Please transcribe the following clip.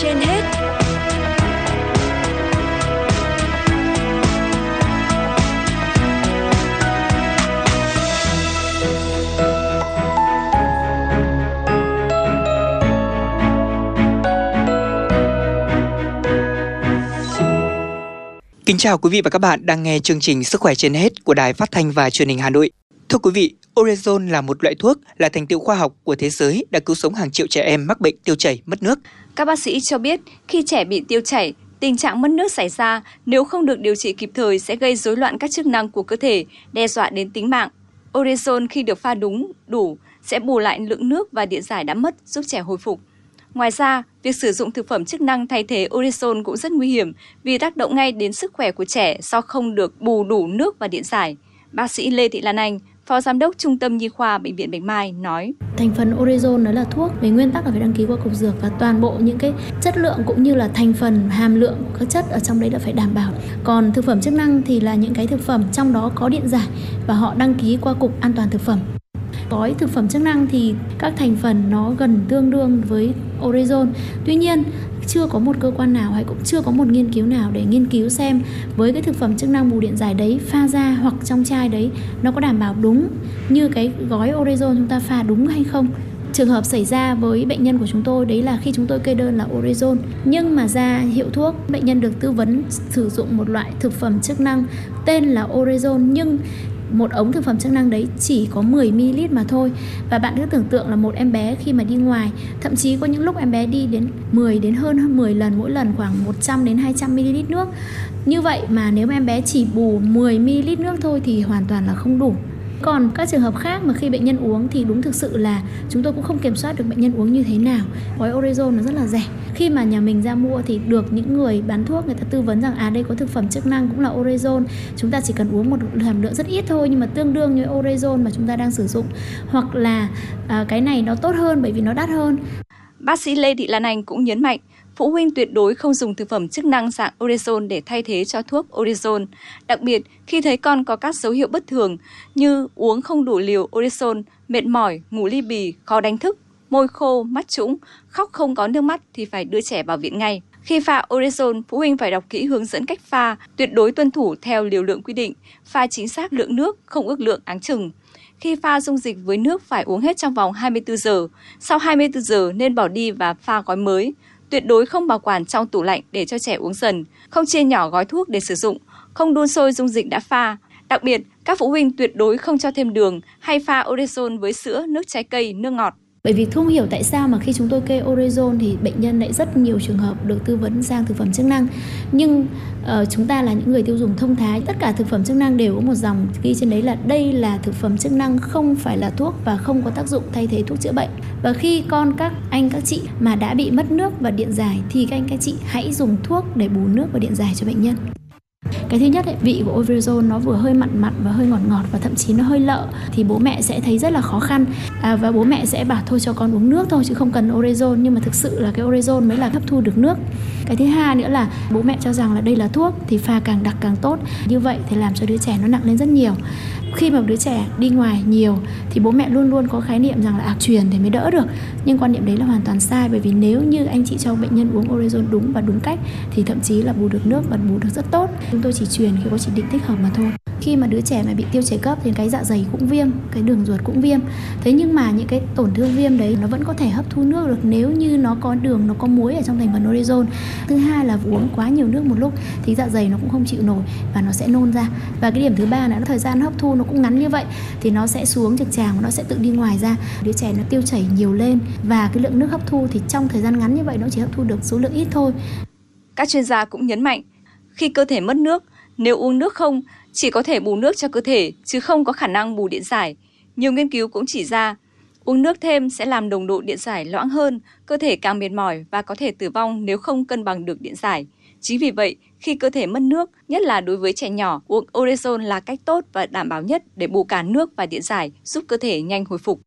trên hết. Kính chào quý vị và các bạn đang nghe chương trình Sức khỏe trên hết của Đài Phát thanh và Truyền hình Hà Nội. Thưa quý vị, Orezon là một loại thuốc là thành tựu khoa học của thế giới đã cứu sống hàng triệu trẻ em mắc bệnh tiêu chảy, mất nước. Các bác sĩ cho biết khi trẻ bị tiêu chảy, tình trạng mất nước xảy ra nếu không được điều trị kịp thời sẽ gây rối loạn các chức năng của cơ thể, đe dọa đến tính mạng. Orezon khi được pha đúng, đủ sẽ bù lại lượng nước và điện giải đã mất, giúp trẻ hồi phục. Ngoài ra, việc sử dụng thực phẩm chức năng thay thế Orezon cũng rất nguy hiểm vì tác động ngay đến sức khỏe của trẻ do không được bù đủ nước và điện giải. Bác sĩ Lê Thị Lan Anh, Phó Giám đốc Trung tâm Nhi khoa Bệnh viện Bạch Mai nói. Thành phần Orezon đó là thuốc, về nguyên tắc là phải đăng ký qua cục dược và toàn bộ những cái chất lượng cũng như là thành phần hàm lượng các chất ở trong đấy là phải đảm bảo. Còn thực phẩm chức năng thì là những cái thực phẩm trong đó có điện giải và họ đăng ký qua cục an toàn thực phẩm gói thực phẩm chức năng thì các thành phần nó gần tương đương với Orezon. Tuy nhiên, chưa có một cơ quan nào hay cũng chưa có một nghiên cứu nào để nghiên cứu xem với cái thực phẩm chức năng bù điện giải đấy, pha ra hoặc trong chai đấy, nó có đảm bảo đúng như cái gói Orezon chúng ta pha đúng hay không. Trường hợp xảy ra với bệnh nhân của chúng tôi, đấy là khi chúng tôi kê đơn là Orezon nhưng mà ra hiệu thuốc, bệnh nhân được tư vấn sử dụng một loại thực phẩm chức năng tên là Orezon nhưng một ống thực phẩm chức năng đấy chỉ có 10 ml mà thôi. Và bạn cứ tưởng tượng là một em bé khi mà đi ngoài, thậm chí có những lúc em bé đi đến 10 đến hơn 10 lần, mỗi lần khoảng 100 đến 200 ml nước. Như vậy mà nếu mà em bé chỉ bù 10 ml nước thôi thì hoàn toàn là không đủ còn các trường hợp khác mà khi bệnh nhân uống thì đúng thực sự là chúng tôi cũng không kiểm soát được bệnh nhân uống như thế nào. Gói orezon nó rất là rẻ. Khi mà nhà mình ra mua thì được những người bán thuốc người ta tư vấn rằng à đây có thực phẩm chức năng cũng là orezon chúng ta chỉ cần uống một hàm lượng rất ít thôi nhưng mà tương đương như orezon mà chúng ta đang sử dụng. Hoặc là à, cái này nó tốt hơn bởi vì nó đắt hơn. Bác sĩ Lê Thị Lan Anh cũng nhấn mạnh, phụ huynh tuyệt đối không dùng thực phẩm chức năng dạng Orezon để thay thế cho thuốc Orezon. Đặc biệt, khi thấy con có các dấu hiệu bất thường như uống không đủ liều Orezon, mệt mỏi, ngủ ly bì, khó đánh thức, môi khô, mắt trũng, khóc không có nước mắt thì phải đưa trẻ vào viện ngay. Khi pha Orezon, phụ huynh phải đọc kỹ hướng dẫn cách pha, tuyệt đối tuân thủ theo liều lượng quy định, pha chính xác lượng nước, không ước lượng áng chừng. Khi pha dung dịch với nước phải uống hết trong vòng 24 giờ. Sau 24 giờ nên bỏ đi và pha gói mới. Tuyệt đối không bảo quản trong tủ lạnh để cho trẻ uống dần, không chia nhỏ gói thuốc để sử dụng, không đun sôi dung dịch đã pha. Đặc biệt, các phụ huynh tuyệt đối không cho thêm đường hay pha oresol với sữa, nước trái cây, nước ngọt. Bởi vì không hiểu tại sao mà khi chúng tôi kê Orezon thì bệnh nhân lại rất nhiều trường hợp được tư vấn sang thực phẩm chức năng. Nhưng uh, chúng ta là những người tiêu dùng thông thái, tất cả thực phẩm chức năng đều có một dòng ghi trên đấy là đây là thực phẩm chức năng không phải là thuốc và không có tác dụng thay thế thuốc chữa bệnh. Và khi con các anh các chị mà đã bị mất nước và điện giải thì các anh các chị hãy dùng thuốc để bù nước và điện giải cho bệnh nhân cái thứ nhất ấy, vị của Overzone nó vừa hơi mặn mặn và hơi ngọt ngọt và thậm chí nó hơi lợ thì bố mẹ sẽ thấy rất là khó khăn. À, và bố mẹ sẽ bảo thôi cho con uống nước thôi chứ không cần Orezon nhưng mà thực sự là cái Orezon mới là hấp thu được nước. Cái thứ hai nữa là bố mẹ cho rằng là đây là thuốc thì pha càng đặc càng tốt. Như vậy thì làm cho đứa trẻ nó nặng lên rất nhiều. Khi mà đứa trẻ đi ngoài nhiều thì bố mẹ luôn luôn có khái niệm rằng là à, truyền thì mới đỡ được. Nhưng quan niệm đấy là hoàn toàn sai bởi vì nếu như anh chị cho bệnh nhân uống orezon đúng và đúng cách thì thậm chí là bù được nước và bù được rất tốt. Chúng tôi chỉ truyền khi có chỉ định thích hợp mà thôi khi mà đứa trẻ mà bị tiêu chảy cấp thì cái dạ dày cũng viêm, cái đường ruột cũng viêm. Thế nhưng mà những cái tổn thương viêm đấy nó vẫn có thể hấp thu nước được nếu như nó có đường, nó có muối ở trong thành phần orezon thứ hai là uống quá nhiều nước một lúc thì dạ dày nó cũng không chịu nổi và nó sẽ nôn ra. Và cái điểm thứ ba là thời gian hấp thu nó cũng ngắn như vậy thì nó sẽ xuống trực tràng và nó sẽ tự đi ngoài ra. Đứa trẻ nó tiêu chảy nhiều lên và cái lượng nước hấp thu thì trong thời gian ngắn như vậy nó chỉ hấp thu được số lượng ít thôi. Các chuyên gia cũng nhấn mạnh, khi cơ thể mất nước, nếu uống nước không chỉ có thể bù nước cho cơ thể chứ không có khả năng bù điện giải. Nhiều nghiên cứu cũng chỉ ra uống nước thêm sẽ làm nồng độ điện giải loãng hơn, cơ thể càng mệt mỏi và có thể tử vong nếu không cân bằng được điện giải. Chính vì vậy, khi cơ thể mất nước, nhất là đối với trẻ nhỏ, uống Orezon là cách tốt và đảm bảo nhất để bù cả nước và điện giải, giúp cơ thể nhanh hồi phục.